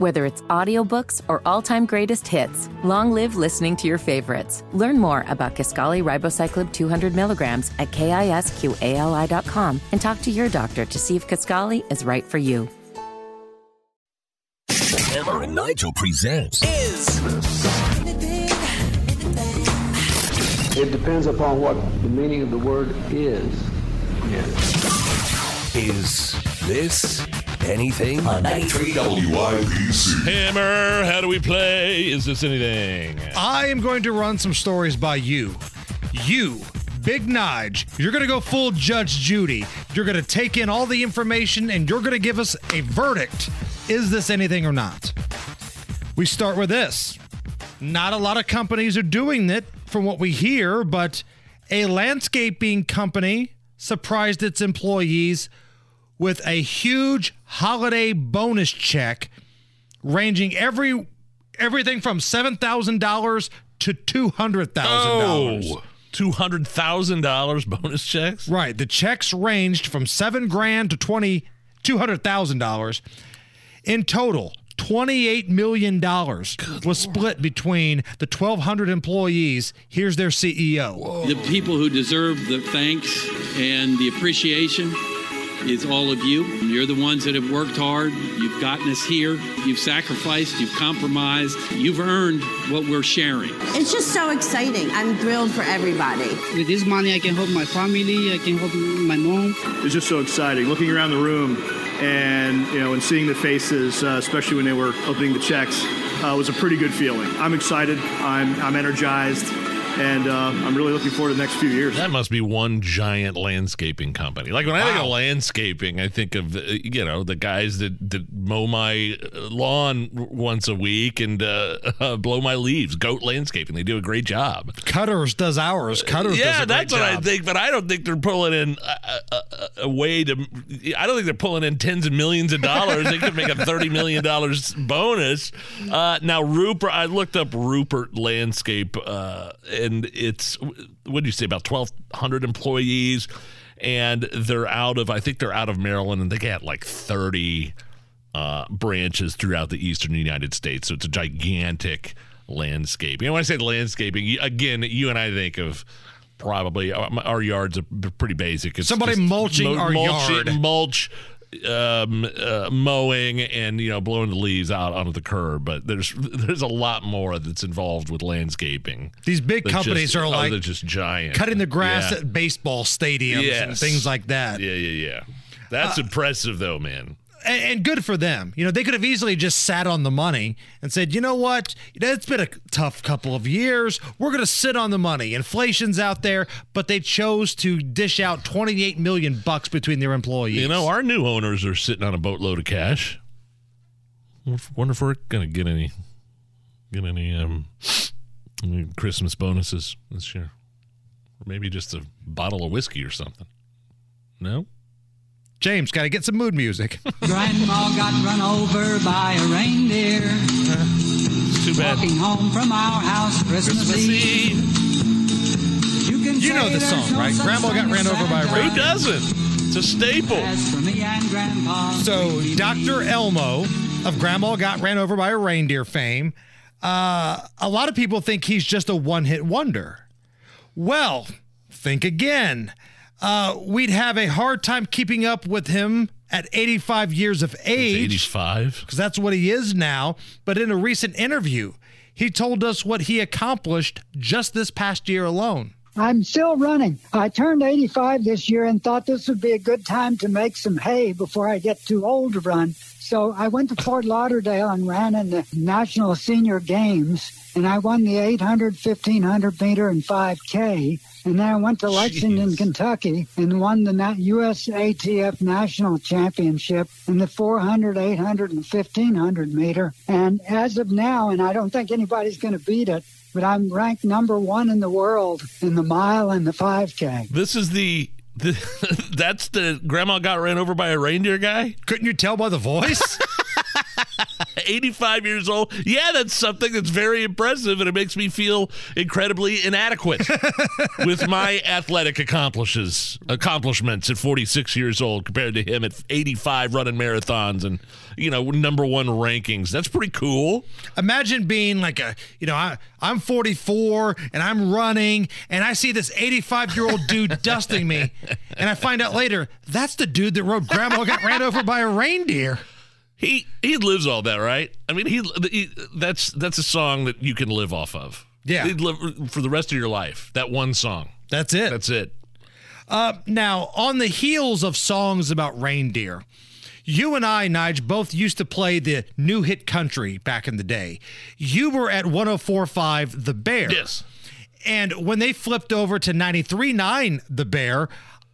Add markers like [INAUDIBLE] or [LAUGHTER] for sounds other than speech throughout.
Whether it's audiobooks or all-time greatest hits, long live listening to your favorites. Learn more about Kisqali Ribociclib 200 milligrams at kisqali.com and talk to your doctor to see if Kisqali is right for you. Hammer and Nigel presents Is It depends upon what the meaning of the word is. Is this anything? On 93 WIBC. Hammer, how do we play? Is this anything? I am going to run some stories by you. You, Big Nige, you're going to go full Judge Judy. You're going to take in all the information and you're going to give us a verdict. Is this anything or not? We start with this. Not a lot of companies are doing it from what we hear, but a landscaping company surprised its employees with a huge holiday bonus check ranging every everything from $7,000 to $200,000. Oh, $200,000 bonus checks? Right. The checks ranged from seven grand to twenty two hundred thousand dollars. In total, $28 million was split between the 1,200 employees. Here's their CEO. The people who deserve the thanks and the appreciation is all of you. You're the ones that have worked hard. You've gotten us here. You've sacrificed. You've compromised. You've earned what we're sharing. It's just so exciting. I'm thrilled for everybody. With this money, I can help my family. I can help my mom. It's just so exciting looking around the room and you know and seeing the faces, uh, especially when they were opening the checks, uh, was a pretty good feeling. I'm excited. I'm I'm energized, and uh, I'm really looking forward to the next few years. That must be one giant landscaping company. Like when I think of landscaping, I think of uh, you know the guys that, that mow my lawn once a week and uh, [LAUGHS] blow my leaves. Goat Landscaping, they do a great job. Cutters does ours. Cutters does yeah, a great that's what I think. But I don't think they're pulling in a, a, a- a way to. I don't think they're pulling in tens of millions of dollars. they could make a thirty million dollars bonus. Uh, now Ruppert, I looked up Ruppert Landscape, uh, and it's what do you say about twelve hundred employees, and they're out of. I think they're out of Maryland, and they got like thirty uh, branches throughout the eastern United States. So it's a gigantic landscape. You know, when I say landscaping, again, you and I think of probably uh, our yards are pretty basic. It's Somebody mulching our yard. mulch. Um, uh, mowing and you know blowing the leaves out onto the curb, but there's [LAUGHS] there's a lot more that's involved with landscaping. These big companies just- are oh, like they're just giant, cutting the grass Yeah. at baseball stadiums and things like that. Yeah, yeah, yeah. That's Uh, impressive though, man. And, good for them. You know, they could have easily just sat on the money and said, you know what? It's been a tough couple of years. We're going to sit on the money. Inflation's out there, but they chose to dish out 28 million bucks between their employees. You know, our new owners are sitting on a boatload of cash. Wonder if- we're gonna get any, get any um, Christmas bonuses this year, or maybe just a bottle of whiskey or something. No, James, got to get some mood music. [LAUGHS] Grandma got run over by a reindeer. it's too bad. Walking home from our house Christmas, Christmas Eve. Eve. You, can You know the song, no right? Grandma got thing ran over by a reindeer. Who doesn't? It's a staple. For me and Grandpa, So, Dr. Elmo of Grandma Got Ran Over by a Reindeer fame, uh, a lot of people think he's just a one hit wonder. Well, think again. Uh, we'd have a hard time keeping up with him at 85 years of age. Eighty-five. because that's what he is now. But in a recent interview, he told us what he accomplished just this past year alone. I'm still running. I turned 85 this year and thought this would be a good time to make some hay before I get too old to run. So I went to Fort Lauderdale and ran in the National Senior Games, and I won the 800, 1500 meter, and 5K. And then I went to Lexington, Kentucky, and won the USATF National Championship in the 400, 800, and 1500 meter. And as of now, and I don't think anybody's going to beat it, but I'm ranked number one in the world in the mile and the 5K. This is the. the [LAUGHS] that's the grandma got ran over by a reindeer guy. Couldn't you tell by the voice? [LAUGHS] 85 years old. Yeah, that's something that's very impressive, and it makes me feel incredibly inadequate [LAUGHS] with my athletic accomplishes accomplishments at 46 years old compared to him at 85 running marathons and you know number one rankings. That's pretty cool. Imagine being like a, you know, I, I'm 44 and I'm running and I see this 85 year old dude [LAUGHS] dusting me, and I find out later that's the dude that wrote "Grandma got ran over by a reindeer." He he lives all that, right? I mean, he, he that's that's a song that you can live off of. Yeah, He'd live for the rest of your life. That one song. That's it. That's it. Uh, now, on the heels of songs about reindeer, you and I, Nige, both used to play the new hit country back in the day. You were at 1045 The Bear. Yes. And when they flipped over to 93.9 The Bear,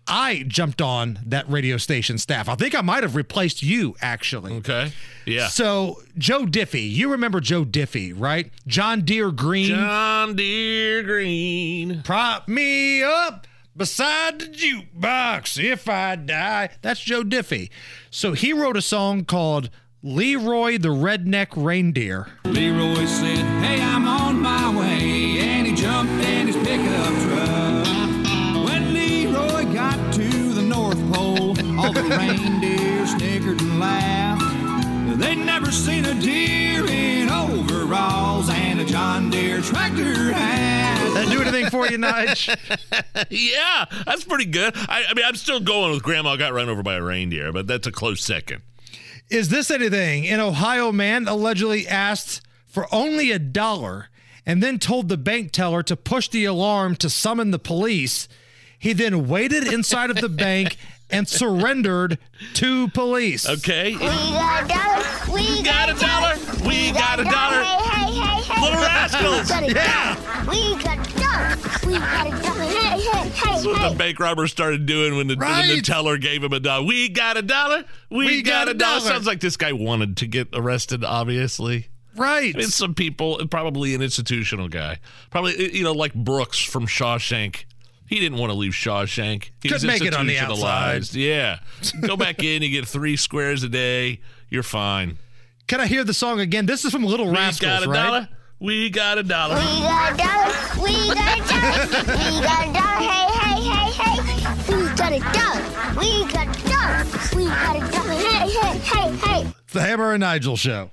I jumped on that radio station staff. I think I might have replaced you, actually. Okay. Yeah. So, Joe Diffie, you remember Joe Diffie, right? John Deere Green. John Deere Green. Prop me up beside the jukebox if I die. That's Joe Diffie. So, he wrote a song called Leroy the Redneck Reindeer. Leroy said, Hey, I'm on my way. And he jumped in his pickup truck. Never seen a deer in overalls and a John Deere tractor hat. That do anything for you, Nige? [LAUGHS] yeah, that's pretty good. I, I mean, I'm still going with Grandma got run over by a reindeer, but that's a close second. Is this anything? An Ohio man allegedly asked for only a dollar and then told the bank teller to push the alarm to summon the police. He then waited inside of the bank and surrendered to police. Okay. We got a dollar. We got a dollar. We got a dollar. Hey, hey, hey, hey. Little rascals. We Yeah. We got a dollar. We got a dollar. Hey, hey, hey, That's what the bank robber started doing when the, when the teller gave him a dollar. We got a dollar. We, We got, got a a dollar. dollar. Sounds like this guy wanted to get arrested, obviously. Right. I mean, some people, probably an institutional guy, probably you know like Brooks from Shawshank. He didn't want to leave Shawshank. He Couldn't make it on the institutionalized. Yeah, go back in. You get three squares a day. You're fine. Can I hear the song again? This is from Little Rascals, We Rascals, got a right? dollar. We got a dollar. We got a dollar. We got a dollar. We got a dollar. Hey, hey, hey, hey. We got a dollar. We got a dollar. We got a dollar. Hey, hey, hey, hey. The Hammer and Nigel Show.